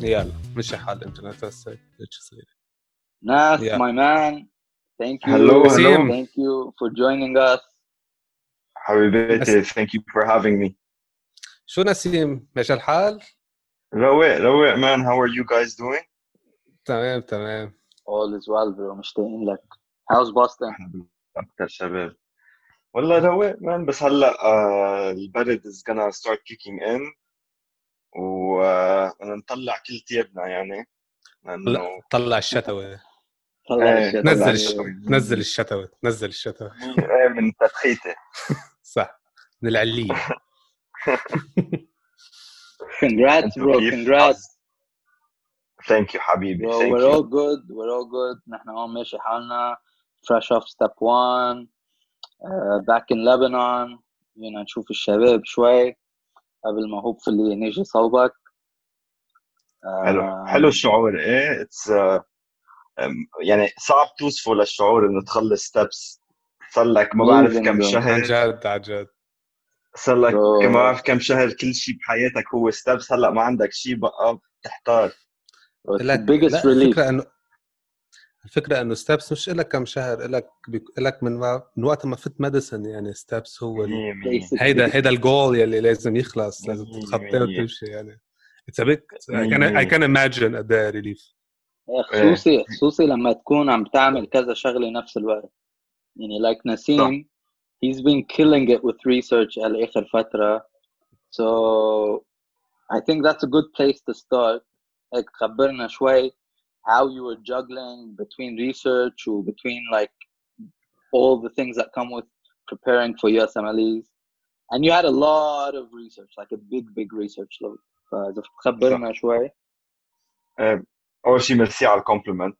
يلا مشي حال الانترنت هسه صغير Nas, Yeah. my man, thank you. Hello, hello. Thank you for joining us. حبيبتي thank you for having me شو نسيم ماشي الحال؟ روق روق man how are you guys doing تمام تمام All is well, bro. مشتاقين لك. How's Boston? اكثر شباب والله روق man بس هلا آه البرد is gonna start kicking in و آه، بدنا نطلع كل ثيابنا يعني لأنه لا طلع الشتوي طلع إيه، الشتاء نزل. الشتوي نزل الشتوي نزل الشتوي إيه، من تدخيتي صح من العلية Congrats, bro. Congrats. thank you حبيبي thank we're you all good. We're all good. نحن هون ماشي حالنا. Fresh off step one. Uh, back in Lebanon. جينا نشوف الشباب شوي قبل ما hopefully نيجي صوبك. Uh, حلو حلو الشعور إيه it's يعني صعب توصفه للشعور إنه تخلص steps صار لك ما بعرف كم bro. عن شهر جد عن جد صار لك. ما بعرف كم شهر كل شيء بحياتك هو steps هلأ ما عندك شيء بقى بتحتار. الفكرة إنه الفكرة إنه steps مش لك كم شهر لك لك من, ما... من وقت ما فت medicine يعني steps هو ال... هيدا هيدا الجول يلي لازم يخلص لازم تتخطاه. وتمشي يعني. It's a big I مية can, I مية. can imagine قد إيه relief إيه، خصوصي خصوصي لما تكون عم تعمل كذا شغلة نفس الوقت. يعني like نسيم he's been killing it with research على آخر فترة. So I think that's a good place to start. هيك خبرنا شوي how you were juggling between research و between like all the things that come with preparing for USMLEs and you had a lot of research like a big big research load فاذا تخبرنا شوي آه، اول شيء ميرسي على الكومبلمنت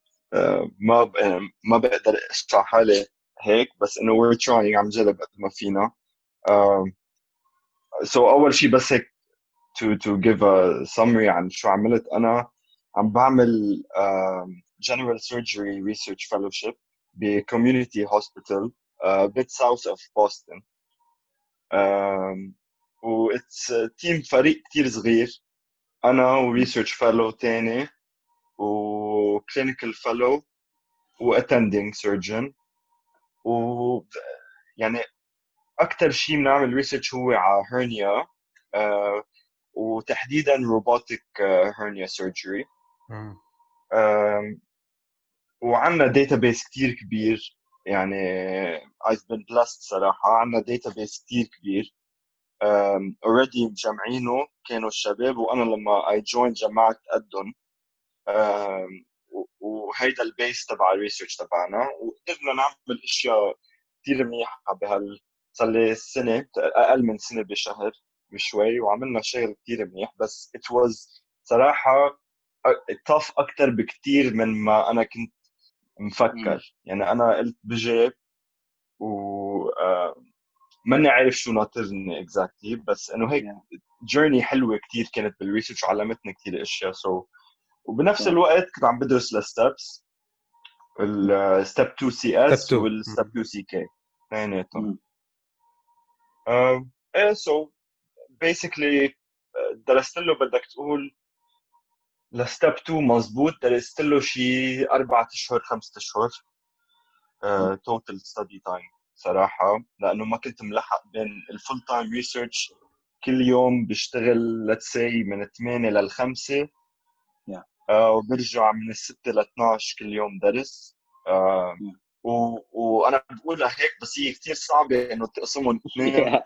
ما ب... آه، ما بقدر اشرح حالي هيك بس انه we're trying عم نجرب قد ما فينا um, so اول شيء بس هيك to to give a summary عن شو عملت انا عم بعمل um, general surgery research fellowship ب community hospital uh, bit south of Boston. um, و it's team فريق كتير صغير. أنا و research fellow تاني و clinical fellow و attending surgeon و يعني أكثر شيء بنعمل research هو على hernia آه وتحديدا robotic hernia surgery وعندنا database كتير كبير يعني I've been blessed صراحة. عندنا database كتير كبير. already مجمعينه كانوا الشباب وأنا لما I joined جمعت قدهم. وهيدا ال base تبع ال research تبعنا. وقدرنا نعمل أشياء كثير منيحة بهال صار لي سنة أقل من سنة بشهر بشوي وعملنا شغل كثير منيح. بس it was صراحة tough أكثر بكثير من ما أنا كنت مفكر. يعني أنا قلت بجي و آه، ماني عارف شو ناطرني exactly بس إنه هيك journey حلوة كثير كانت بال research وعلمتني كثير أشياء. so so, وبنفس. الوقت كنت عم بدرس ال steps ال step 2 C Step S two. وال step 2 CK اثنيناتهم مم. آه، إيه so basically درست له بدك تقول ل step 2 مزبوط درست له شي أربع أشهر خمسة أشهر. total study time صراحة. لأنه ما كنت ملحق بين ال full time research كل يوم بشتغل let's say من 8 لل 5 Yeah. آه وبرجع من الستة ل 12 كل يوم درس. آه Yeah. و... وأنا بقولها هيك بس هي كثير صعبة إنه تقسمهم اثنين.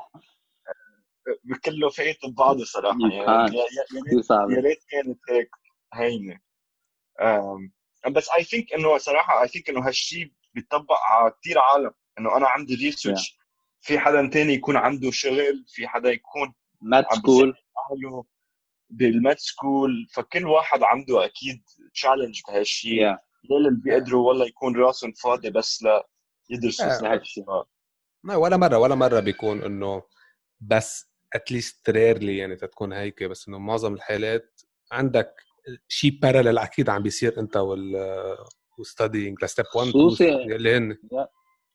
بكله فايت ببعضه صراحة. يعني يا ريت كانت هيك. هينة. بس I think إنه صراحة I think إنه هالشيء بيطبق على كثير عالم. إنه أنا عندي research في حدا تاني يكون عنده شغل في حدا يكون عم school اهله بال med school فكل واحد عنده أكيد challenge بهالشيء yeah. دول اللي بيقدروا والله يكون راسهم فاضي بس لا يدرسوا آه، steps. هالشي. ف- ما ولا مرة ولا مرة بيكون إنه بس at least rarely يعني تكون هيك. بس إنه معظم الحالات عندك شيء parallel أكيد عم بيصير أنت while studying ل step 1 خصوصي- اللي هن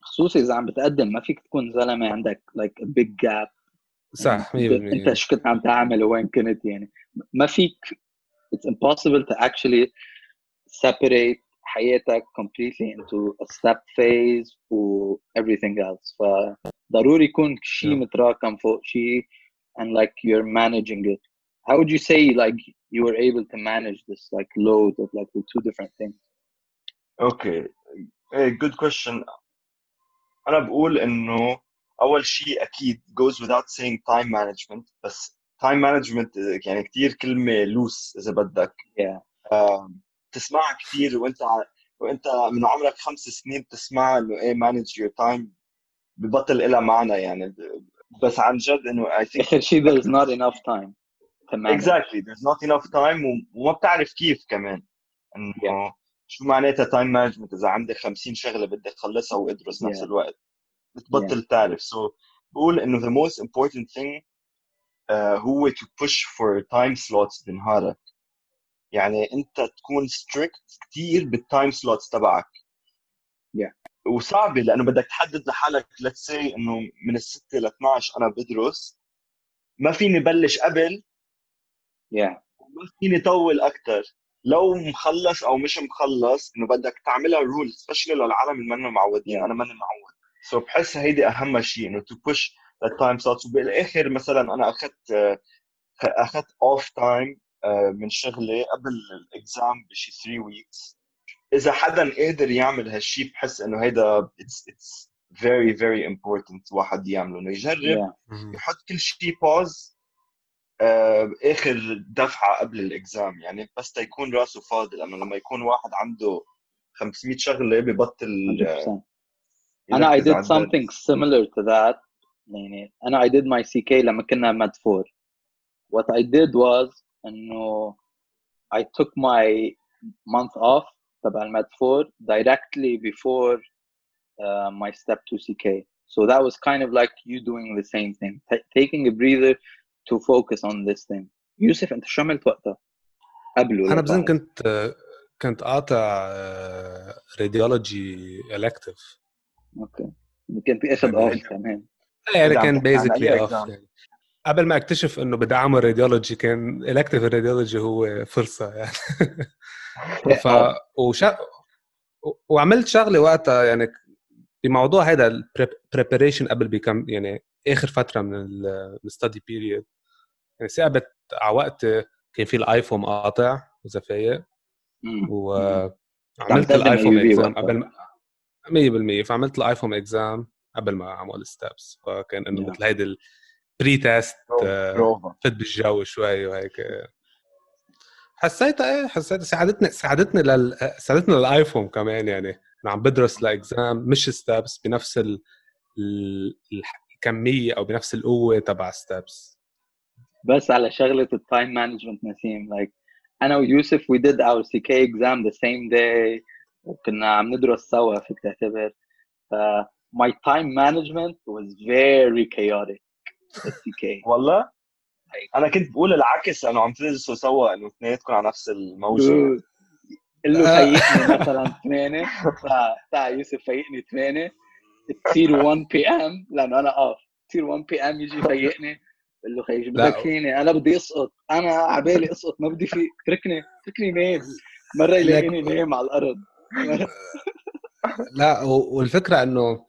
خصوصي إذا عم بتقدم ما فيك تكون زلمة عندك like a big gap. صح 100% أنت شو كنت عم تعمل وين كنت يعني. ما فيك it's impossible to actually separate حياتك completely into a step phase و everything else. فضروري يكون شيء Yeah. متراكم فوق شيء and like you're managing it. How would you say like you were able to manage this like load of like the two different things اوكي ايه good question انا بقول انه اول شيء اكيد goes without saying time management بس time management يعني كثير كلمه لوس اذا بدك yeah آم، تسمعها كثير وانت ع- وانت من عمرك خمس سنين بتسمعها انه ايه manage your time ببطل لها معنى يعني ب- بس عن جد انه I think اخر شيء there's not enough time Exactly. There's not enough time و- وما بتعرف كيف كمان. إنه شو معناتها time management إذا عندك 50 شغلة بدك تخلصها وادرس نفس Yeah. الوقت بتبطل تعرف. So بقول إنه the most important thing uh, هو to push for time slots بنهارك. يعني أنت تكون strict كثير بال time slots تبعك. Yeah. وصعبه لأنه بدك تحدد لحالك let's say إنه من الستة ل 12 أنا بدرس. ما فيني بلش قبل yeah. ما فيني طول أكثر لو مخلص أو مش مخلص إنه بدك تعملها rule especially للعالم اللي منهم معودين أنا ماني معود. so so بحس هيدي أهم شيء إنه to push ال time slots وبالآخر مثلا أنا أخذت آه، اخذت off time من شغلي قبل ال exam بشي 3 weeks إذا حدا قادر يعمل هالشيء بحس إنه هيدا it's it's very very important واحد يعمله. إنه يجرب yeah. يحط كل شيء pause اخر دفعه قبل الاكزام يعني بس تيكون راسه فاضي لأنه لما يكون واحد عنده 500 شغله ببطل آه، 100% أنا I did something similar to that يعني أنا I did my CK لما كنا med 4 what I did was انه I took my month off تبع المد 4 directly before uh, my step 2 CK so that was kind of like you doing the same thing ta- taking a breather to focus on this thing. يوسف أنت شو عملت وقتها؟ قبله أنا بظن؟ كنت كنت قاطع راديولوجي الكتف أوكي. كنت اخذ يعني- off كمان. يعني إذا عم كان basically off؟ يعني. قبل ما أكتشف إنه بدي اعمل radiology كان elective ال radiology هو فرصة يعني. ف وشا... وعملت شغلة وقتها يعني بموضوع هذا ال preparation قبل بكم يعني آخر فترة من الستدي بيريد يعني ثابت على وقت كان في الآيفون قاطع اذا فايق مم. وعملت الآيفون اكزام. قبل ما 100% فعملت الايفون اكزام قبل ما أعمل الستبس فكان إنه. مثل هيدي البري تيست فت بالجو شوي وهيك. حسيتها إيه حسيتها ساعدتني ساعدتني لل... ساعدتني للآيفون كمان يعني. أنا عم بدرس لإكزام مش ستابس بنفس ال... ال... الكميه أو بنفس القوة تبع steps بس على شغلة ال time management نسيم like أنا ويوسف we did our CK exam the same day وكنا عم ندرس سوا فيك تعتبر ف my time management was very chaotic في CK والله؟ أنا كنت بقول العكس انه عم تدرسوا سوا إنه اثنيناتكم على نفس الموجة. قل له آه. فيقني مثلا 8 تعال يوسف فيقني 8 تصير 1 PM لأنه أنا off تصير 1 PM يجي يفيقني بقول له خيي. بدك فيني أنا بدي أسقط. أنا عبالي أسقط. ما بدي في اتركني اتركني نام مرة يلاقيني نايم على الأرض. لا والفكرة إنه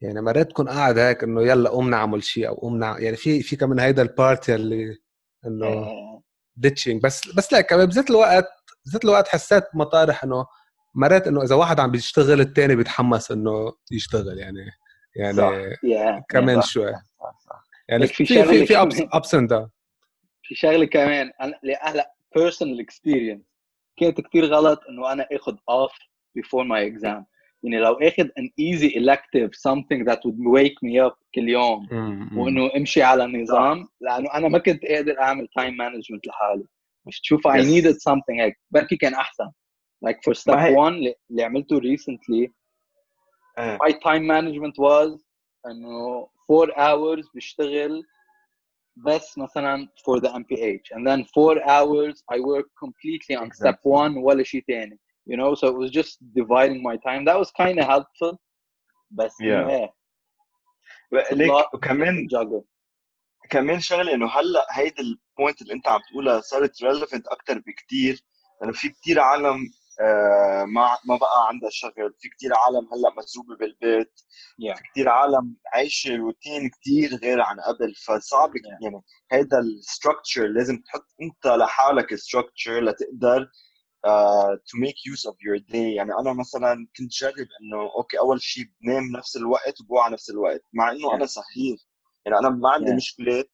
يعني مرات تكون قاعد هيك إنه يلا قوم نعمل شيء أو قوم نعمل يعني في في كمان هيدا ال party اللي إنه آه، ديتشنج بس بس لا كمان بذات الوقت بذات الوقت حسيت مطارح إنه مرات إنه إذا واحد عم بيشتغل الثاني بيتحمس إنه يشتغل يعني يعني صح. كمان صح. شوي. صح صح. يعني في في في في ups and downs في شغلة كمان أنا هلا personal experience. كانت كثير غلط إنه أنا آخذ off before my exam. يعني لو آخذ an easy elective something that would wake me up كل يوم وإنه أمشي على نظام لأنه أنا ما كنت قادر أعمل time management لحالي. مش تشوف I Yes. needed something هيك بركي كان أحسن. like for step ما هي- 1 اللي- اللي عملته recently إيه. my time management was انه 4 hours بشتغل بس مثلا for the MPH and then 4 hours I work completely on step Exactly. 1 ولا شيء ثاني you know so it was just dividing my time that was kind of helpful بس Yeah. إنه إيه ليك لا. وكمان juggle كمان شغله انه هلا هيدي ال- البوينت اللي انت عم تقولها صارت ريليفنت اكثر بكثير لانه في كثير عالم آه، ما ما بقى عندها شغل. في كثير عالم هلأ محجوزة بالبيت. Yeah. في كثير عالم عايشة روتين كثير غير عن قبل. فصعب Yeah. يعني هيدا ال structure لازم تحط أنت لحالك structure لتقدر uh, to make use of your day. يعني أنا مثلا كنت جرب إنه okay أول شيء بنام نفس الوقت وبوعى نفس الوقت. مع إنه أنا سهير يعني أنا ما عندي Yeah. مشكلة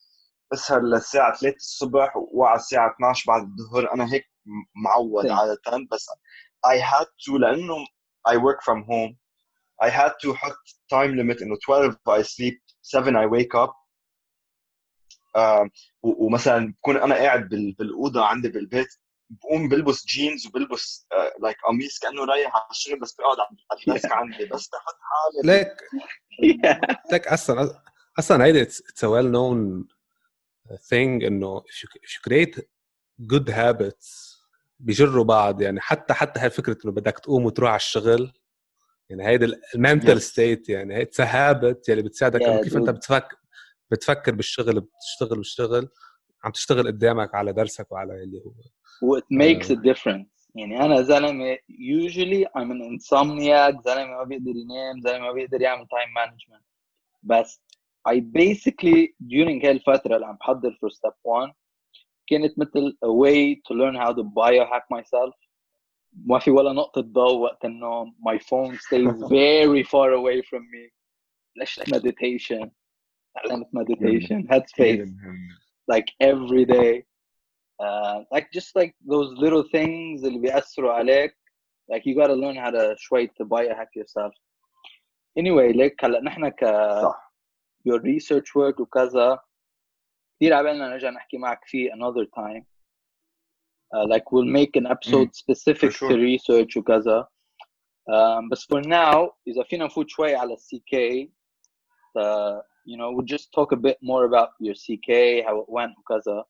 أسهر للساعة 3 الصبح واوعى الساعة 12 بعد الظهر. أنا هيك معود Same. عادة بس I had to لأنه I work from home I had to حط time limit إنه 12 I sleep 7 I wake up و- ومثلا بكون أنا قاعد بال- بالأوضة عندي بالبيت بقوم بلبس جينز وبلبس like قميص كأنه رايح على الشغل بس بقعد على ال desk عندي بس بحط حالي like. ليك أصلا أصلا هيدي it's well known thing إنه if you, if you create good habits بيجروا بعض يعني حتى حتى هاي فكرة إنه بدك تقوم وتروح على الشغل يعني هيدي ال mental Yes. state يعني هي it's habit يلي بتساعدك Yeah, انه كيف أنت. بتفكر بتفكر بالشغل بتشتغل بالشغل عم تشتغل قدامك على درسك وعلى اللي هو makes آه. a difference يعني أنا زلمة usually I'm an insomniac زلمة ما بيقدر ينام زلمة ما بيقدر يعمل time management بس I basically during هالفتره اللي عم بحضر for step one كانت مثل a way to learn how to biohack myself ما في ولا نقطة ضوء وقت النوم my phone stays very far away from me ليش meditation تعلمت meditation كثير headspace مهم like every day uh, like just like those little things اللي بيأثروا عليك like you gotta learn how to شوي to biohack yourself anyway ليك هلا نحن ك صح your research work وكذا كثير عبالنا نرجع نحكي معك فيه another time uh, like we'll make an episode specific for sure. to research وكذا um, بس for now إذا فينا نفوت شوي على CK uh, you know we'll just talk a bit more about your CK how it went وكذا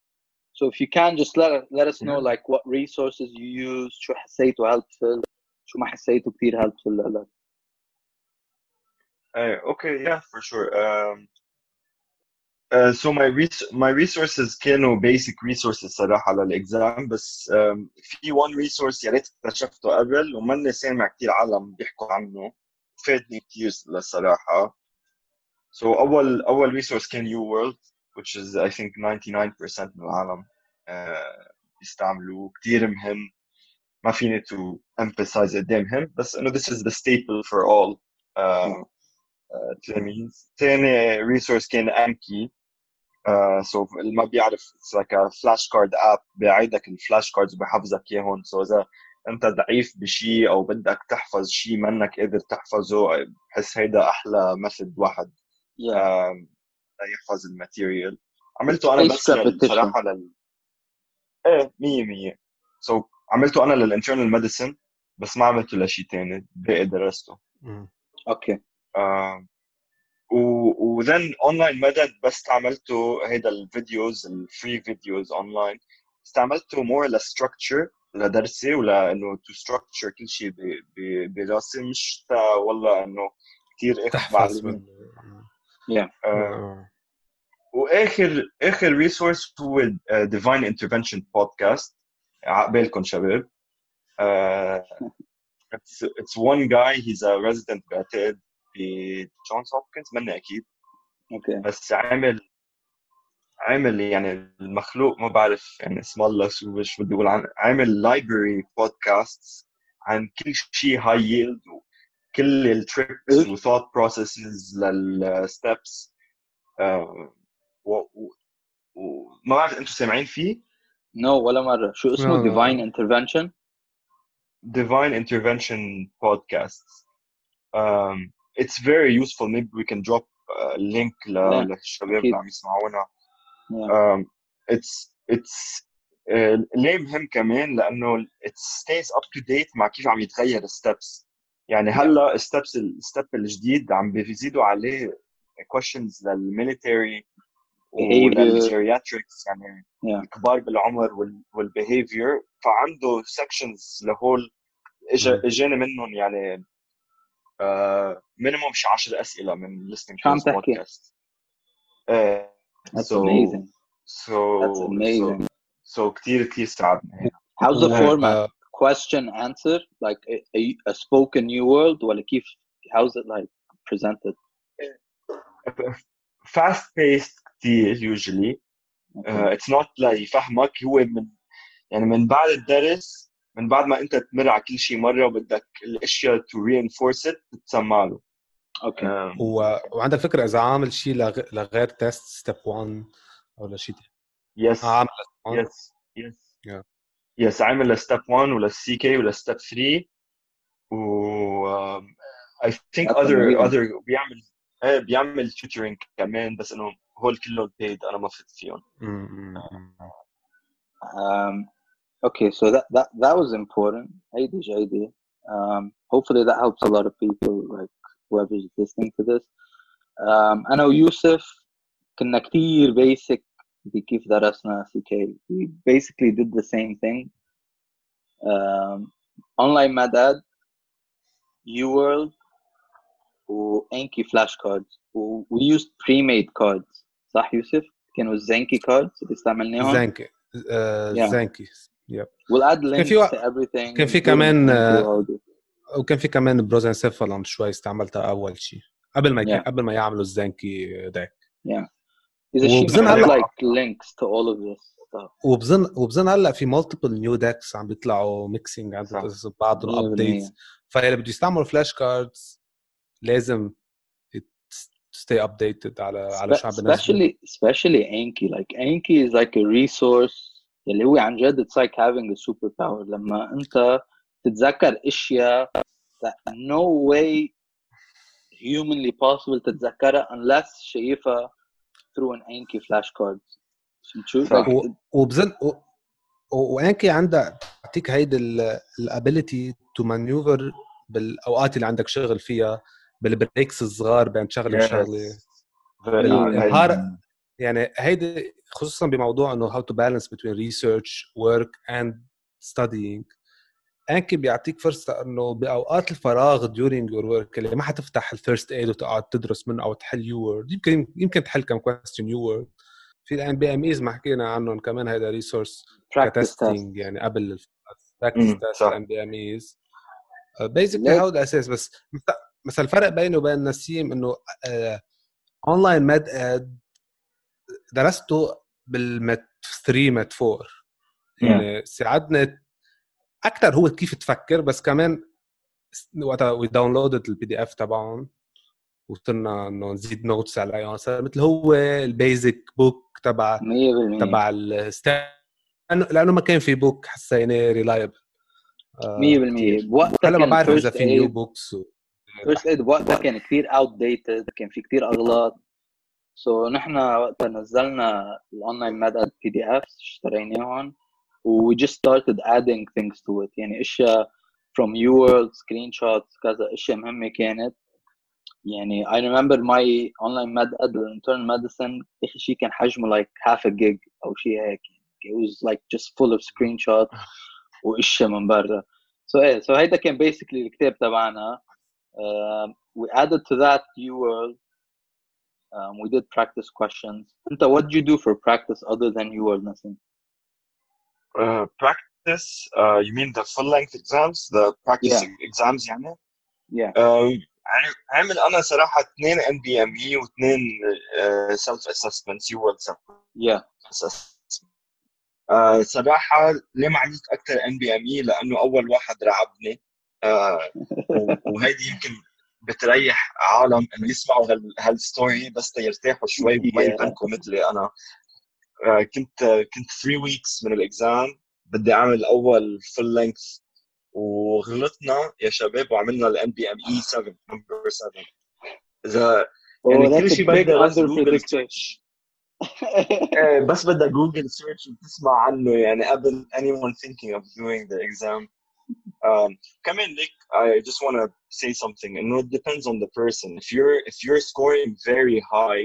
so if you can just let let us know Yeah. like what resources you use شو حسيته helpful شو ما حسيته كثير helpful لك Uh, okay, yeah, for sure. Um, uh, so my res- my resources كانوا basic resources صراحة للإكزام بس um, في one resource يا ريت اكتشفته قبل وماني سامع كثير عالم بيحكوا عنه فادني كثير للصراحة. So أول أول resource كان U World which is I think 99% من العالم uh, بيستعملوه كثير مهم ما فيني to emphasize قدام مهم بس إنه this is the staple for all uh, تلاميذ ثاني resource كان Anki so اللي ما بيعرف it's like a flash card app بيعيدك ال flash cards وبيحفظك اياهم so إذا أنت ضعيف بشيء أو بدك تحفظ شيء منك قادر تحفظه بحس هيدا أحلى method واحد. Yeah. um, ليحفظ ال material. عملته أنا بس لل- repetition. صراحة لل إيه 100% so عملته أنا لل internal medicine بس ما عملته لشيء ثاني باقي درسته okay. آه، و و then OnlineMedEd بس استعملته هيدا الفيديوز ال free videos online استعملته more ل structure لدرسي ولأنه to structure كل شيء براسي؟ مش تا والله إنه كثير اخذ آه. وآخر آخر resource هو Divine Intervention podcast عقبالكم شباب. آه، it's it's one guy. He's a resident بعتقد بجونز هوبكنز مني أكيد. okay بس عامل عامل يعني المخلوق ما بعرف يعني اسم الله شو مش بدي أقول عن عامل library podcast عن كل شيء high yield كل ال tricks؟ و thought processes لل steps وما بعرف أنتم سامعين فيه؟ No ولا مرة. شو اسمه؟ لا، لا. divine intervention Divine Um, very useful. Maybe we can drop a link ل- Yeah, للشباب. اللي عم يسمعونا. yeah Um, it's it's uh, ليه مهم كمان لأنه it stays up to date مع كيف عم يتغير ال steps. يعني هلأ الستبس ال step الجديد عم بيزيدوا عليه questions لل military Behavior. ولل geriatrics يعني Yeah. الكبار بالعمر وال behavior فعنده sections لهول مم. إجاني منهم يعني minimum شي 10 اسئله من listening to his تحكي؟ podcast. Uh, that's so amazing so That's amazing. so, so كتير كتير ساعدني How's the format? آه، Question answer like a, a, a spoken new world ولا كيف how's it like presented? fast paced كتير usually Okay. uh, it's not ليفهمك هو من يعني من بعد الدرس من بعد ما انت تمر على كل شيء مرة وبدك الاشياء to reinforce it بتسمع له. Okay. um, و... وعندك فكرة إذا عامل شيء لغ... لغير test step 1 ولا شيء تاني؟ Yes. آه، عامل yes. Yeah. yes عامل ل step 1 ولل CK ول step 3 و I think That's other amazing. other بيعمل إيه بيعمل tutoring كمان بس إنه هول كلهم paid أنا ما فت فيهم. Um, okay, so that, that that was important. هيدي جيدة. Um, hopefully that helps a lot of people, like whoever's listening to this. Um, أنا ويوسف كنا كتير basic بكيف درسنا CK. We basically did the same thing. Um, online MADAD, UWorld, و Anki flashcards. و we used pre-made cards. صح يوسف؟ كانوا الزنكي cards اللي استعملناهم. زانكي آه، Yeah. زانكي يب. We'll add links في وق- to everything. كان في during كمان، the آه، audio. وكان في كمان بروزنسيفالون شوي استعملتها أول شيء قبل ما Yeah. قبل ما يعملوا الزانكي داك إذا شيء وبظن بنحط هلا- like links to all of this stuff. وبظن وبظن هلا في مالتيبل نيو داكس عم بيطلعوا ميكسينج عند صح. بعضهم مية بالمية. ابديتس فاللي بده يستعملوا فلاش كاردز لازم stay updated على على شو عم بينزلوا especially especially Anki like Anki is like a resource اللي هو عن جد it's like having a superpower لما انت تتذكر اشياء that no way humanly possible تتذكرها unless شايفها through an Anki flashcards شو صح. like و- وبظن و- و- و Anki عندها تعطيك هيدي ال ability to maneuver بالأوقات اللي عندك شغل فيها بال breaks الصغار بين شغله وشغله بالنهار-. يعني هيدي خصوصا بموضوع إنه how to balance between research work and studying. Anki بيعطيك فرصة إنه بأوقات الفراغ during your work اللي ما حتفتح ال First Aid وتقعد تدرس منه أو تحل UWorld يمكن يمكن تحل كم question UWorld في ال NBMEs ما حكينا عنهم كمان هيدا resource كـ testing يعني قبل practice مم، test. ال NBMEs basically هو الاساس بس بس الفرق بينه وبين ان سيم إنه OnlineMedEd درسته بالمت 3 مت 4 يعني ساعدنا أكثر هو كيف تفكر بس كمان وقتها we downloaded ال PDF تبعهم وصرنا إنه نزيد notes عليهم صار مثل هو ال basic book تبع 100% تبع ال step لأنه ما كان في book حسيناه reliable 100% بوقتها هلا ما بعرف إذا في new books First Aid بوقتها كان كثير outdated كان في كثير أغلاط. so so, نحن وقتها نزلنا ال OnlineMed PDF اشتريناهم و we just started adding things to it يعني اشياء from UWorld screen shots كذا اشياء مهمه كانت يعني I remember my online med ed internal medicine اخر شيء كان حجمه like half a gig أو شيء هيك it was like just full of screenshots واشياء من برا so إيه so هيدا كان basically الكتاب تبعنا um, we added to that UWorld um, we did practice questions انت what do you do for practice other than UWorld Nassim? Uh, practice uh, you mean the full length exams the practice Yeah. exams يعني yeah uh, عام- عامل انا صراحه اثنين ان بي ام اي واثنين سيلف اسسمنت يو وورد yeah آه صراحة ليه ما عملت أكثر ان بي ام اي لأنه أول واحد رعبني آه و- وهيدي يمكن بتريح عالم إنه يسمعوا هال هال story بس تيرتاحوا شوي وما. يبنكوا مثلي. أنا آه كنت كنت 3 weeks من ال exam بدي أعمل أول full length وغلطنا يا شباب وعملنا ال NBME 7 number 7 إذا oh يعني كل شيء big بدها بس جوجل سيرش بس بدها جوجل سيرش وتسمع عنه. يعني قبل anyone thinking of doing the exam. um, كمان like I just want to say something and it depends on the person if you're if you're scoring very high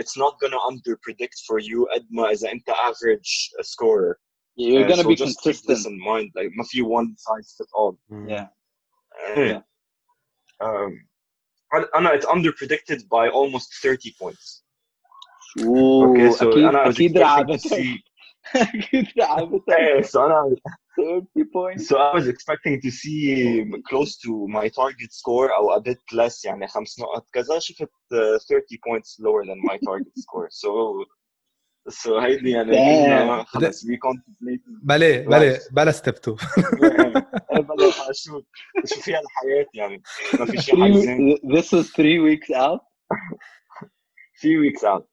it's not gonna under predict for you قد ما إذا أنت average scorer you're Uh, gonna so be just keep this consistent in mind like ما في one size fit all yeah Eh, um, أنا- أنا it's under predicted by almost 30 points شو اوكي سو اكيد انا was اكيد expecting to رعبتك see اكيد رعبتك ايه so انا 30 points So I was expecting to see close to my target score or a bit less يعني خمس نقط كذا شفت uh, 30 points lower than my target score so so هيدي يعني Damn. كنا خلص we contemplated بلا بلا بلا ستيب 2 إيه، بلا شو شو فيها الحياة يعني ما في شيء Three, حاجزين this was three weeks out few weeks out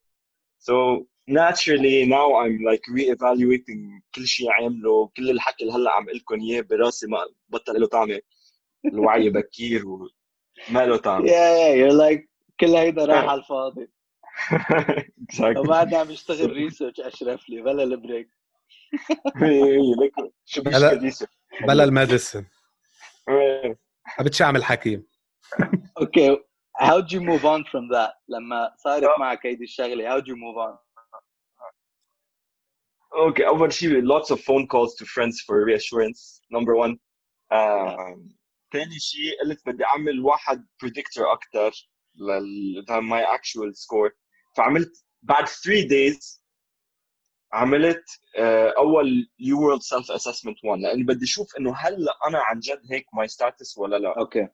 so naturally now I'm like re-evaluating كل شيء عامله كل الحكي اللي هلأ عم لكم إياه براسي ما بطل له طعمة. الوعي بكير وما له طعم yeah yeah you're like كل هيدا راح على الفاضي. Exactly. وبعدها عم يشتغل ريسيرش أشرف لي بلا البريك. إيه، شو هلا- بيشتغل ريسيرش بلا الميديسن إيه. بدش أعمل حكيم أوكي how do you move on from that لما صارت معك هيدي الشغلة؟ How do you move on أوكي اول شيء lots of phone calls to friends for reassurance. Number one um, ثاني شيء قلت بدي أعمل واحد predictor أكثر لل my actual score. فعملت بعد 3 days عملت آه، أول UWorld self assessment 1 لأني بدي أشوف إنه هل أنا عن جد هيك my stats ولا لا. okay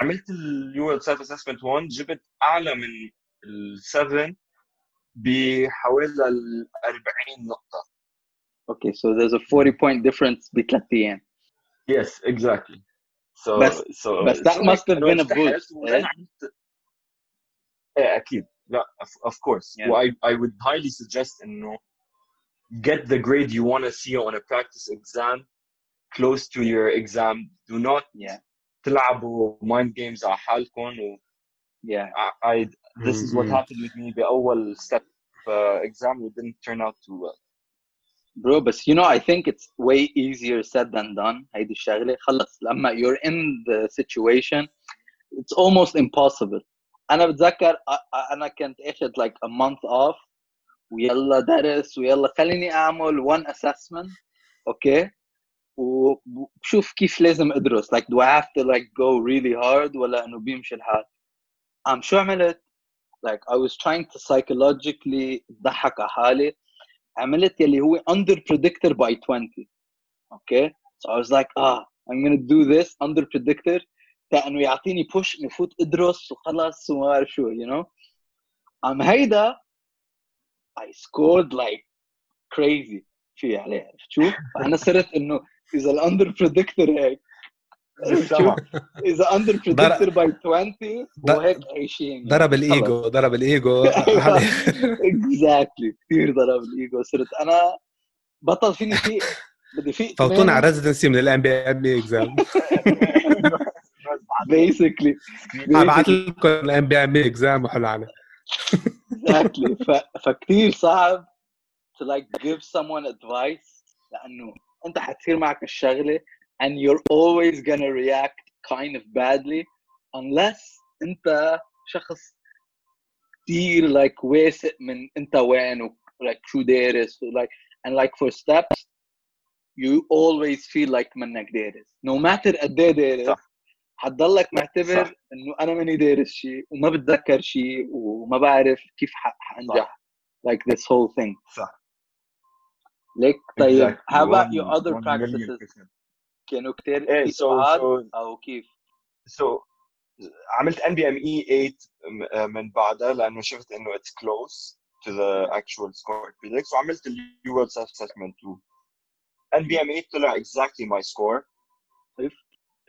عملت ال UWorld self assessment 1 جبت أعلى من ال 7 بحوالي ال 40 نقطه اوكي so there's a 40 point difference بثلاث ايام Yes, exactly. So, بس- so, بس that so must have أنا been a ارتحت boost, وأنا eh? عملت ايه اكيد لا of, of course Yeah. well, I, I would highly suggest انه get the grade you want to see on a practice exam close to your exam do not yeah تلعبوا mind games على حالكم و yeah I, I this is what Mhm. happened with me بأول step uh, exam it didn't turn out too well bro but you know I think it's way easier said than done هيدي الشغله خلص لما you're in the situation it's almost impossible انا بتذكر أ- أ- انا كنت اخذ like a month off ويلا درس ويلا خليني اعمل one assessment اوكي وبشوف كيف لازم ادرس like do I have to like go really hard ولا انه بيمشي الحال عم شو عملت like I was trying to psychologically ضحك على حالي عملت يلي هو under predictor by 20 okay so I was like ah I'm gonna do this under predictor انه يعطيني push انه فوت ادرس وخلص وما بعرف شو you know عم هيدا I scored like crazy في عليه عرفت شو؟ فانا صرت انه اذا ال under predictor هيك. إذا under predictor by 20 ضر- وهيك عايشين. ضرب الإيجو ضرب الإيجو. exactly كثير ضرب الإيجو. صرت أنا بطل فيني فيق بدي فيق فوتونا على residency من ال MBMB exam basically ابعت لكم الام بي ام بي اكزام وحلو عليه exactly فكثير صعب to like give someone advice لأنه أنت حتصير معك الشغلة and you're always gonna react kind of badly unless انت شخص كثير like واثق من انت وين و like شو دارس و like and like for steps you always feel like منك دارس no matter قد ايه دارس صح. حتضلك معتبر صح. انه انا ماني دارس شيء وما بتذكر شيء وما بعرف كيف ح- حانجح like this whole thing صح ليك طيب Exactly. how about One- your other one practices million percent. كانوا كتير إيه كتير so so أو كيف؟ so عملت NBME 8 من بعدها لأنه شفت إنه it's close to the actual score predicts وعملت ال UWorld self assessment 2 NBME 8 طلع exactly my score.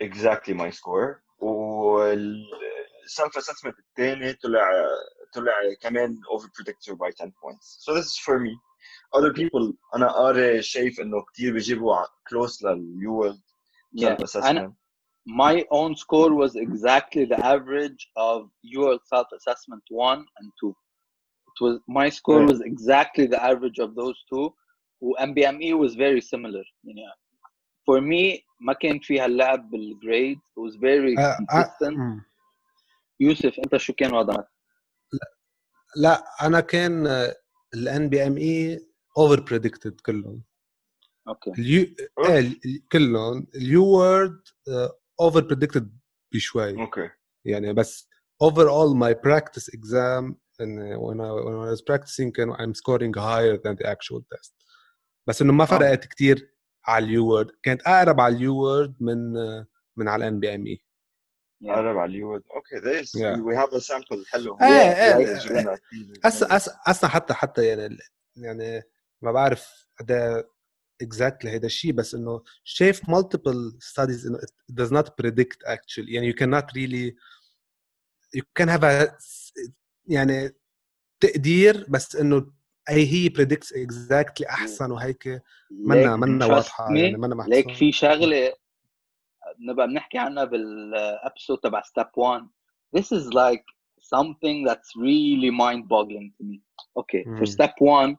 exactly my score. وال self assessment الثاني طلع طلع كمان over predictor by 10 points. So this is for me. Other people أنا قاري شايف إنه كثير بيجيبوا close لليو وورلد Yeah. self أنا assessment my own score was exactly the average of your self assessment one and two. It was my score Yeah. was exactly the average of those two. و MBME was very similar. يعني for me ما كان فيها اللعب بالجريد it was very آه، آه، consistent. مم. يوسف انت شو كان وضعك؟ لا انا كان الان بي ام اي اوفر بريدكتد كلهم okay. ال U إيه ال- كلهم ال UWorld over predicted بشوي. okay. يعني بس overall my practice exam when I when I was practicing كانوا I'm scoring higher than the actual test. بس إنه ما فرقت كتير على ال UWorld كانت أقرب على ال UWorld من من على ال NBME قرب على اليود أوكي this Yeah. we have a sample حلو. إيه، إيه، جبنا كتير. هسه هسه هسه حتى حتى يعني يعني ما بعرف قد exactly هيدا الشيء بس انه شايف multiple studies انه it does not predict actually يعني you cannot really you can have a يعني تقدير بس انه اي هي predicts exactly احسن وهيك منا ليك منا واضحه يعني منا ليك محسوبه في شغله نبقى بنحكي عنها بالابسود تبع ستيب 1 this is like something that's really mind boggling to me okay for Mm. step 1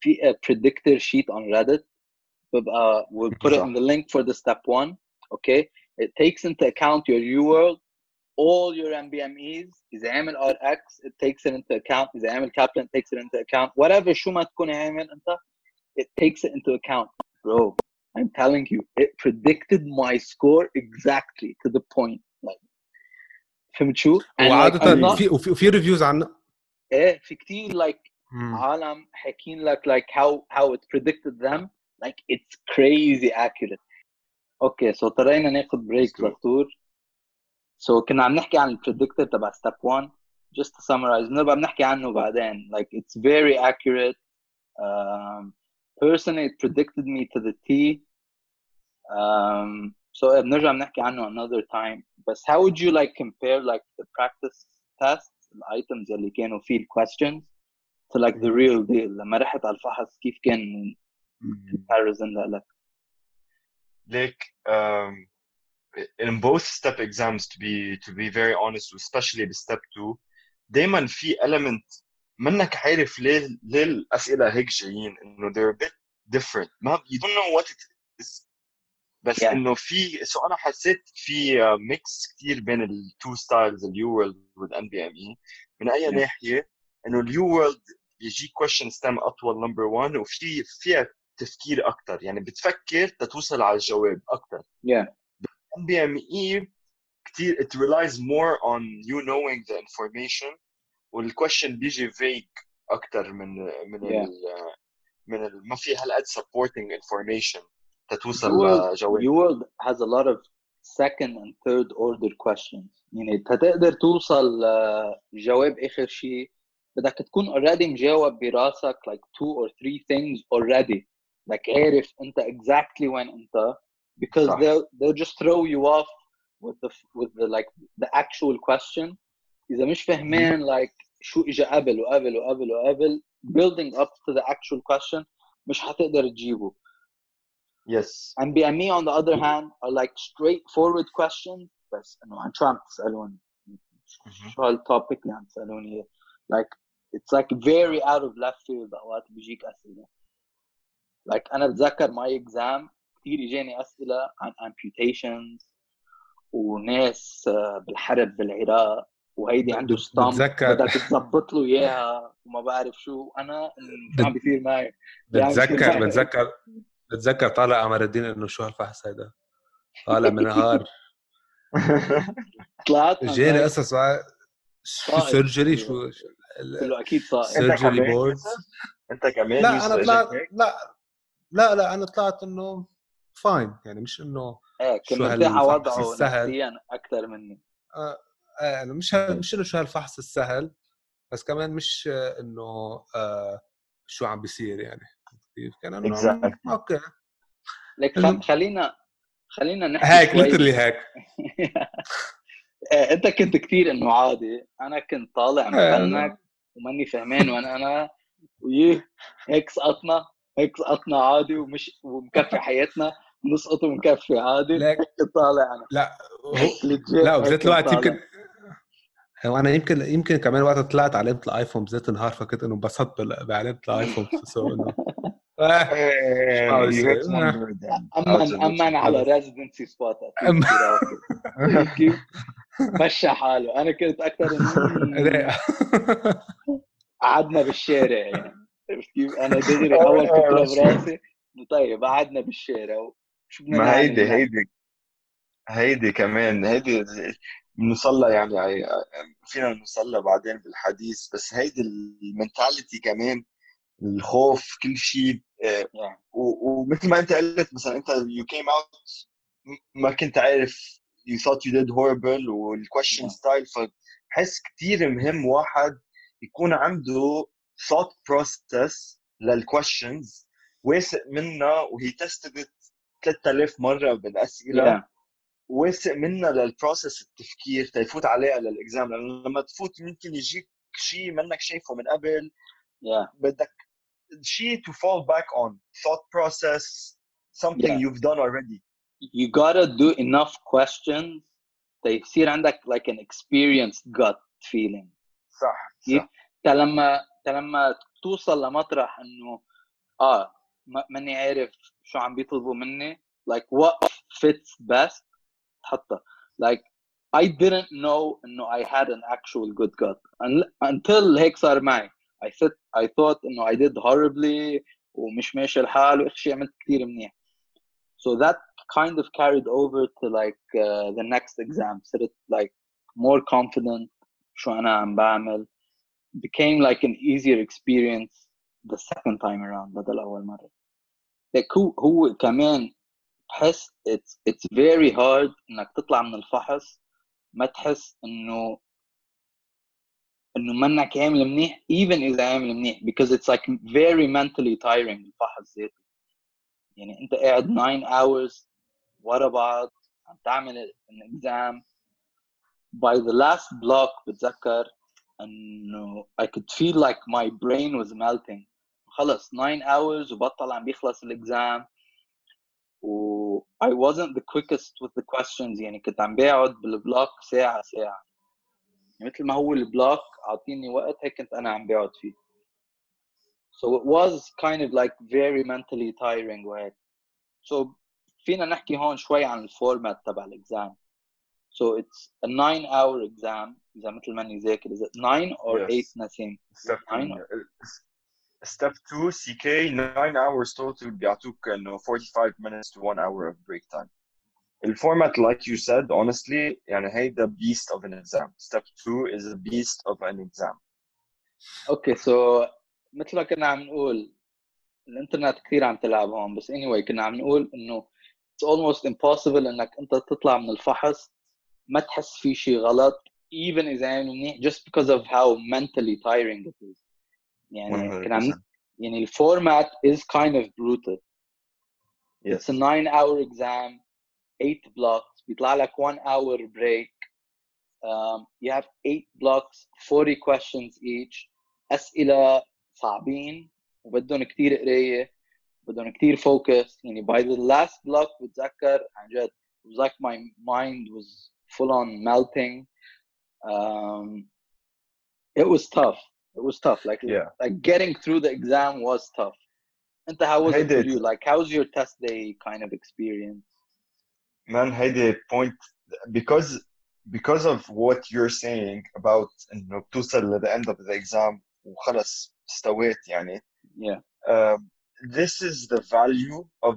في a predictor sheet on reddit ببقى we'll put it in the link for the step 1 okay it takes into account your UWorld all your MBMEs إذا عامل RX it takes it into account إذا عامل Kaplan it takes it into account whatever شو ما تكون عامل أنت it takes it into account bro I'm telling you it predicted my score exactly to the point like فهمت شو؟ And like, I'm وعاده not- في وفي, وفي ريفيوز عنه ايه في كتير like مم. عالم حاكين لك like how how it predicted them like it's crazy accurate اوكي سو اضطرينا ناخذ بريك Let's go. دكتور سو كنا عم نحكي عن البريدكتور تبع ستيب 1 just to summarize بنبقى بنحكي عنه بعدين like it's very accurate um, personally it predicted me to the T um, so إيه، بنرجع بنحكي عنه another time بس how would you like compare like the practice tests الايتمز اللي كانوا فيه الكويستشنز to like the real deal لما رحت على الفحص كيف كان comparison لك like um, in both step exams to be to be very honest especially step 2 دائما في element منك عارف ليه ليه الأسئلة هيك جايين؟ إنه they're a bit different. ما you don't know what it is. بس Yeah. إنه في so أنا حسيت في mix كثير بين ال two styles ال UWorld وال NBME من أي Yeah. ناحية؟ إنه ال UWorld بيجي question stem أطول نمبر 1 وفي فيها تفكير أكثر يعني بتفكر تتوصل على الجواب أكثر yeah NBME كتير it relies more on you knowing the information والquestion بيجي vague أكتر من من Yeah. ال من ال ما في هالقد supporting information تتوصل لجواب your world has a lot of second and third order questions يعني تقدر توصل جواب اخر شيء بدك تكون already مجاوب براسك like two or three things already like عارف انت exactly when انت because صح. they'll they'll just throw you off with the with the like the actual question اذا مش فاهمان like شو اجى قبل وقبل وقبل وقبل building up to the actual question مش حتقدر تجيبه yes and BME on the other hand are like straightforward questions بس انه عن شو عم تسالوني شو هالتوبيك اللي عم تسالوني إياه. like it's like very out of left field اوقات بيجيك اسئله Like أنا بتذكر my exam كثير إجاني أسئلة عن amputations وناس آه، بالحرب بالعراق وهيدي عنده ستامب بتذكر- بدك تظبط له إياها وما بعرف شو. أنا شو عم بيصير معي. يعني بتذكر بتذكر. بتذكر طالع قمر الدين إنه شو هالفحص هيدا طالع من نهار طلعت إجاني قصص شو. surgery شو؟ قلت له أكيد صعب كمان boards. يوسف؟ أنت كمان لا أنا طلعت؟ لا. لا لا أنا طلعت إنه fine يعني مش إنه إيه شو كان مرتاح وضعه السهل؟ نفسيا أكثر مني آه آه مش مش إنه شو هالفحص السهل بس كمان مش إنه آه شو عم بيصير يعني كيف كان إنه Exactly. okay لك. خلينا خلينا نحكي هيك literally هيك إيه، أنت كنت كثير إنه عادي أنا كنت طالع إيه، مفنك وماني فهمان وين أنا ويه هيك سقطنا هيك سقطنا عادي ومش ومكفي حياتنا نسقط ومكفي عادي لك كنت طالع أنا لا legit لا هيك وبذات الوقت. يمكن هو أنا يمكن يمكن كمان وقت طلعت علامه ال IFOM بذات النهار فكنت إنه انبسطت بعلامه ال IFOM so إنه. آه، إيه، أنا على residency spot مشى حاله. أنا كنت أكثر. قعدنا بالشارع يعني. كيف أنا دغري اول فكره براسي إنه طيب قعدنا بالشارع شو بدنا ما هيدي؟ هيدي هيدي كمان هيدي بنوصلها يعني فينا نوصلها بعدين بالحديث بس هيدي ال mentality كمان الخوف كل شيء آه، ومثل ما أنت قلت مثلا أنت you came out ما كنت عارف you thought you did horrible وال question style فبحس كثير مهم واحد يكون عنده thought process لل questions واثق منها وهي tested 3000 مره بالاسئله yeah. واثق منها لل process التفكير تيفوت عليها لل exam لأنه لما تفوت ممكن يجيك شيء منك شايفه من قبل yeah. بدك شيء to fall back on thought process something yeah. you've done already you gotta do enough questions تيصير عندك like an experienced gut feeling صح صح لما لما توصل لمطرح انه آه ماني عارف شو عم بيطلبوا مني like what fits best تحطها like I didn't know انه I had an actual good gut until هيك صار معي I thought I thought انه I did horribly ومش ماشي الحال واخر شيء عملت كثير منيح so that kind of carried over to like uh, the next exam صرت like more confident شو أنا عم بعمل became like an easier experience the second time around بدل اول مره like هو هو كمان تحس it's it's very hard انك تطلع من الفحص ما تحس انه انه منك عامل منيح even اذا عامل منيح because it's like very mentally tiring الفحص ذاته يعني انت قاعد 9 hours ورا بعض عم تعمل an exam by the last block بتذكر انه I could feel like my brain was melting. خلص 9 hours وبطل عم بيخلص ال exam و I wasn't the quickest with the questions يعني كنت عم بقعد بال block ساعة ساعة. يعني مثل ما هو ال block أعطيني وقت هيك كنت أنا عم بقعد فيه. So it was kind of like very mentally tiring وهيك. So فينا نحكي هون شوي عن ال format تبع ال exam so it's a nine hour exam. اذا مثل ماني ذاكر is it nine or yes. eight نسيت step nine or... step 2 CK 9 hours total بيعطوك انه 45 minutes to 1 hour of break time ال format like you said honestly يعني هيدا beast of an exam step 2 is a beast of an exam okay okay, so مثل ما كنا عم نقول الانترنت كثير عم تلعب هون بس anyway كنا عم نقول انه it's almost impossible انك انت تطلع من الفحص ما تحس في شيء غلط even اذا يعني منيح just because of how mentally tiring it is يعني كنا عم يعني الفورمات is kind of brutal yes. it's a nine hour exam eight blocks بيطلع لك one hour break um, you have eight blocks 40 questions each اسئله صعبين وبدهم كثير قرايه بدهم كثير focus يعني by the last block بتذكر عن جد it was like my mind was full on melting um, it was tough it was tough like yeah. like getting through the exam was tough and how was it for you like how's your test day kind of experience man هيدي point because because of what you're saying about انه بتوصل to the end of the exam وخلص استويت يعني yeah um, this is the value of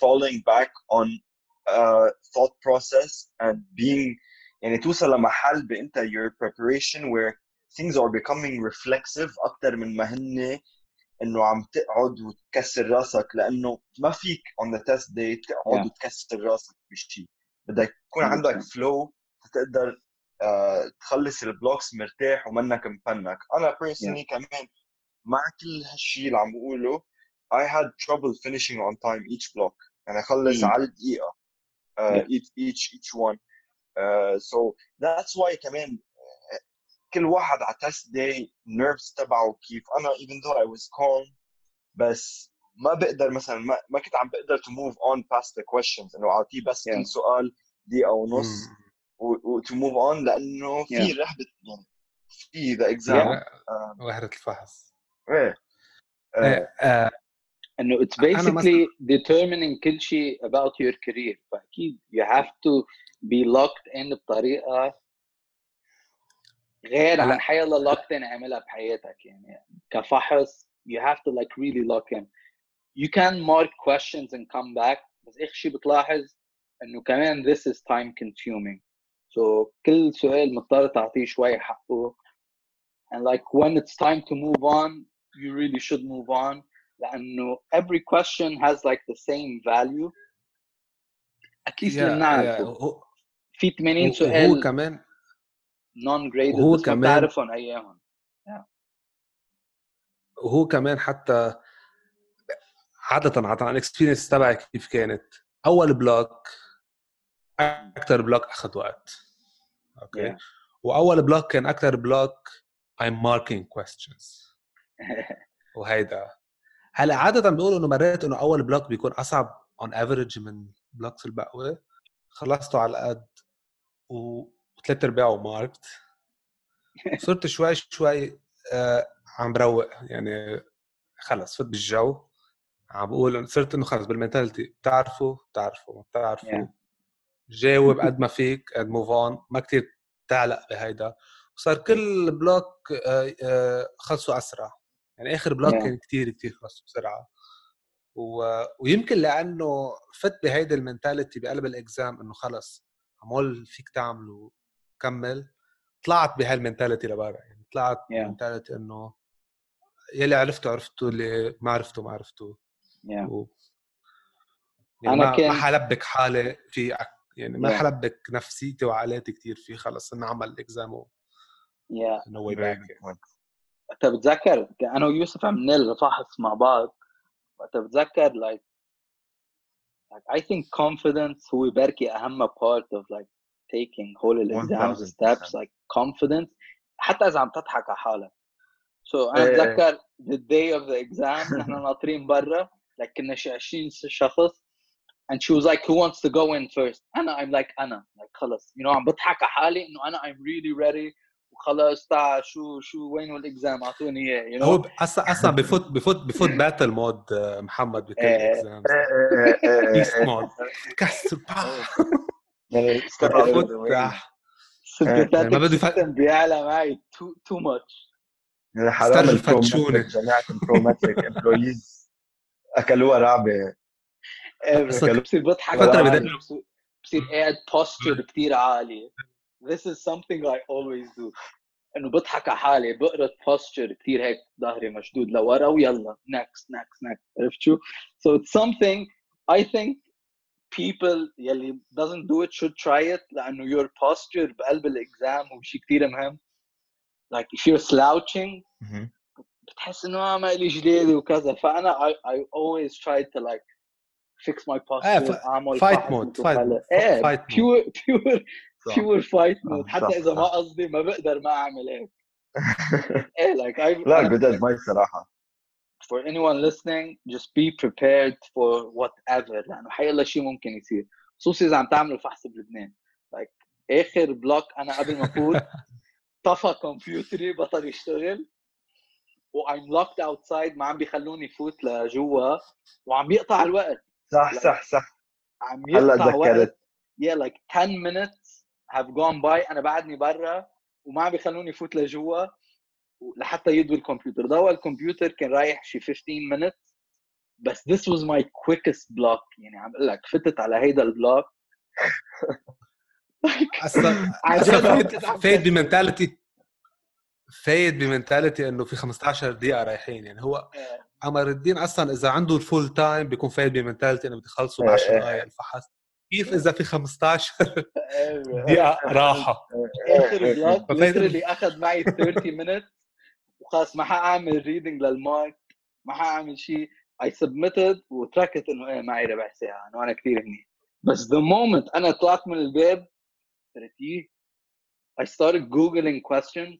falling back on uh, thought process and being يعني توصل لمحل بأنت your preparation where things are becoming reflexive أكثر من ما هن إنه عم تقعد وتكسر راسك لأنه ما فيك on the test day تقعد yeah. وتكسر راسك بشيء بدك يكون عندك فلو تقدر uh, تخلص البلوكس مرتاح ومنك مفنك أنا personally yeah. كمان مع كل هالشيء اللي عم بقوله I had trouble finishing on time each block يعني أخلص mm. على الدقيقة uh, yeah. each each each one uh, so that's why كمان كل واحد على test day nerves تبعه كيف. أنا even though I was calm بس ما بقدر مثلا ما, ما كنت عم بقدر to move on past the questions. إنه اعطيه بس yeah. كل سؤال دقيقة ونص و, to move on لأنه في yeah. رهبة يعني في the exam وهره الفحص. إيه. إنه it's basically determining كل شيء about your career. فأكيد you have to be locked in بطريقه غير عن حي الله لوكت ان عملها بحياتك يعني كفحص you have to like really lock in you can mark questions and come back بس اخر شيء بتلاحظ انه كمان this is time consuming so كل سؤال مضطر تعطيه شوي حقه and like when it's time to move on you really should move on لأنه every question has like the same value at least Yeah, اللي yeah. هو- في 80 وهو سؤال كمان. non graded وهو بس ما كمان- بتعرفهم اياهم وهو كمان حتى عادة عادة عن الاكسبيرينس تبعي كيف كانت. أول block أكثر block أخذ وقت. okay Yeah. وأول block كان أكثر block I'm marking questions. وهيدا. هلأ عادة بيقولوا إنه مرات إنه أول block بيكون أصعب on average من blocks البقوا. خلصته على قد. وثلاث ارباعه marked صرت شوي شوي آه عم بروق يعني خلص فت بالجو عم بقول صرت إنه خلص بال mentality بتعرفوا؟ بتعرفوا ما بتعرفوا. Yeah. جاوب قد ما فيك قد move on ما كثير تعلق بهيدا. وصار كل block آه، آه، خلصوا أسرع. يعني آخر block Yeah. كان كثير كثير خلصوا بسرعة. و... ويمكن لأنه فت بهيدي ال mentality بقلب ال exam إنه خلص عمول فيك تعمل وكمل طلعت بهال mentality لبرا يعني طلعت Yeah. ب mentality إنه يلي عرفته عرفته اللي ما عرفته ما عرفته yeah. و... يعني أنا ما, كان- ما حلبك حالي في يعني ما Yeah. حلبك نفسيتي وعقلاتي كثير في خلص إنه عمل الإكزام و yeah. نو واي باك. انت بتذكر أنا ويوسف عملنا الفحص مع بعض وقت بتذكر like like I think confidence هو بركي اهم part of like taking whole exams 1000%. steps like confidence حتى اذا عم تضحك على حالك so انا إيه إيه. بتذكر the day of the exam نحن ناطرين برا like كنا شي 20 شخص and she was like who wants to go in first انا I'm like انا like خلص you know عم بضحك على حالي انه انا I'm really ready وخلص تعال شو شو وين ال exam؟ أعطوني إياه you know هو أصلا أصلا بفوت بفوت بفوت battle mode محمد بكل إيه. ال exam إيه، إيه، إيه، beast إيه. mode كسر ما بده system بيعلى معي much. يعني حرام فتشونة. جماعة البروماتريك امبلويز أكلوها رعبة. أصلاً بصير بضحك حالي، بصير- قاعد posture كتير عالي. this is something I always do انه بضحك على حالي بقرا posture كتير هيك ظهري مشدود لورا ويلا next next next عرفت شو؟ so it's something I think people يلي doesn't do it should try it لانه your posture بقلب الاكزام هو شيء كتير مهم like if you're slouching بتحس انه آه ما لي جليدي وكذا فانا I, I always try to like fix my posture آه، ف- اعمل fight فحص mode، مثل fight- حالة. ف- ايه fight mode. pure pure صح. pure fight mode صح، حتى إذا ما. قصدي ما بقدر ما أعمل هيك. إيه like I, لا good advice صراحة. for anyone listening just be prepared for whatever. لأنه حيلا شيء ممكن يصير. خصوصي إذا عم تعملوا فحص بلبنان. Like آخر block أنا قبل ما افوت طفى كمبيوتري بطل يشتغل. و I'm locked outside ما عم بيخلوني فوت لجوا. وعم بيقطع الوقت. صح صح صح. عم هلأ يقطع وقت. تذكرت. Yeah like 10 minutes have gone by أنا بعدني برا وما عم بيخلوني فوت لجوا لحتى يدوا الكمبيوتر. ضوى الكمبيوتر كان رايح شي 15 minutes بس this was my quickest block. يعني عم أقول لك فتت على هيدا ال block. أصلا فايت. ب mentality فايت ب mentality إنه في 15 دقيقة رايحين. يعني هو قمر الدين أصلا إذا عنده ال full time بيكون فايت ب mentality إنه بده يخلصوا ب 10 دقائق الفحص. كيف إذا في 15 دقيقة راحة. آخر block literally أخذ معي 30 minutes. وخلص ما حأعمل reading لل marked ما حأعمل شيء I submitted وتركت إنه إيه معي ربع ساعه إنه أنا كثير منيح بس the moment أنا طلعت من الباب إيه؟ I started googling questions.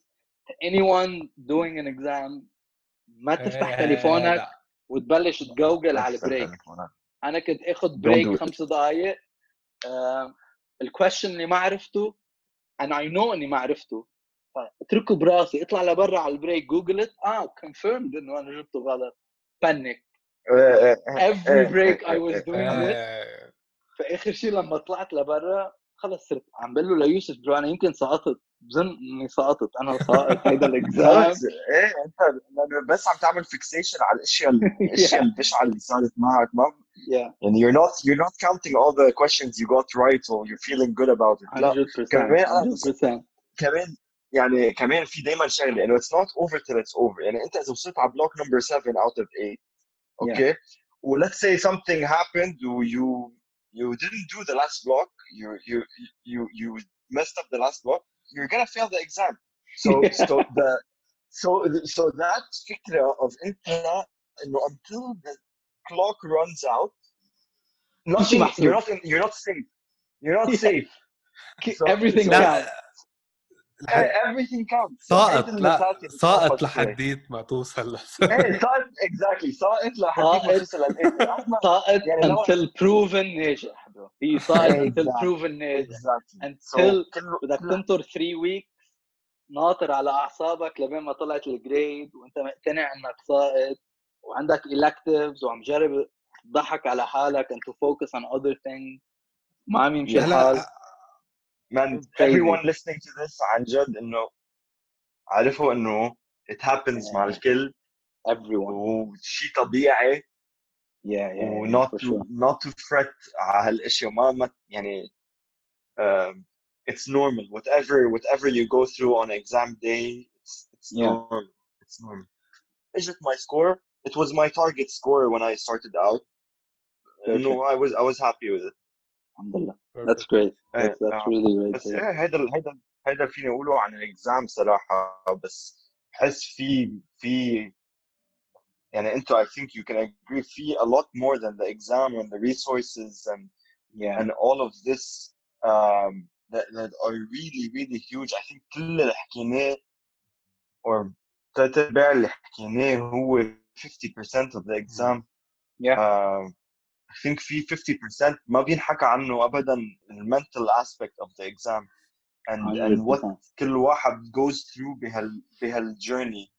To anyone doing an exam ما تفتح تليفونك وتبلش تجوجل على ال break أنا كنت آخذ break. خمس دقائق ال question اللي ما عرفته أنا I know إني ما عرفته. اتركه براسي اطلع لبرا على ال break google ت آه confirmed إنه أنا جبته غلط. panic every break I was doing it فآخر شيء لما طلعت لبرا خلص صرت عم بقول له ليوسف برو أنا يمكن سقطت. بظن إني سقطت. أنا ساقط هيدا ال exam إيه أنت بس عم تعمل فيكسيشن على الأشياء الأشياء البشعه اللي صارت معك. ما yeah and you're not you're not counting all the questions you got right or you're feeling good about it لا 100% كمان 100% كمان يعني كمان في دايما شغله انه it's not over till it's over يعني انت اذا وصلت على block number 7 out of 8 okay well let's say something happened or you you didn't do the last block you you you you messed up the last block you're gonna fail the exam so so the so so that فكره of انت انه until the clock runs out. Nothing you're not in, you're not safe. You're not Yeah. safe. So- everything so- counts. everything counts. هيدي لا شوي. لحديت ما توصل. إيه ساقط اكزاكتلي ساقط لحد ما. توصل. لل ساقط يعني لو- until proven ناجح هي ساقط until Exactly. proven ناجح until بدك تنطر 3 weeks ناطر على أعصابك لبين ما طلعت ال grade وأنت مقتنع إنك ساقط. وعندك electives وعم جرب تضحك على حالك and to focus on other things ما عم يمشي الحال هلا man Crazy. everyone listening to this عن جد انه عرفوا انه it happens مع Yeah. الكل everyone وشيء طبيعي yeah yeah, و yeah not for to sure not to fret على هالاشياء ما ما يعني um, it's normal whatever whatever you go through on exam day it's it's Yeah. normal it's normal اجت my score it was my target score when I started out no I was I was happy with it الحمد لله that's great إيه، that's, that's آه. really great بس to hear. ايه هيدا ال- هيدا هيدا فيني اقوله عن الاكزام صراحه بس بحس في في يعني انتوا I think you can agree في a lot more than the exam and the resources and yeah and all of this um, that, that are really really huge I think كل اللي حكيناه or ثلاث ارباع اللي حكيناه هو 50% of the exam Yeah. um, I think في 50% ما بينحكى عنه ابدا the mental aspect of the exam and and what 100%. كل واحد goes through بهال بهالجيرني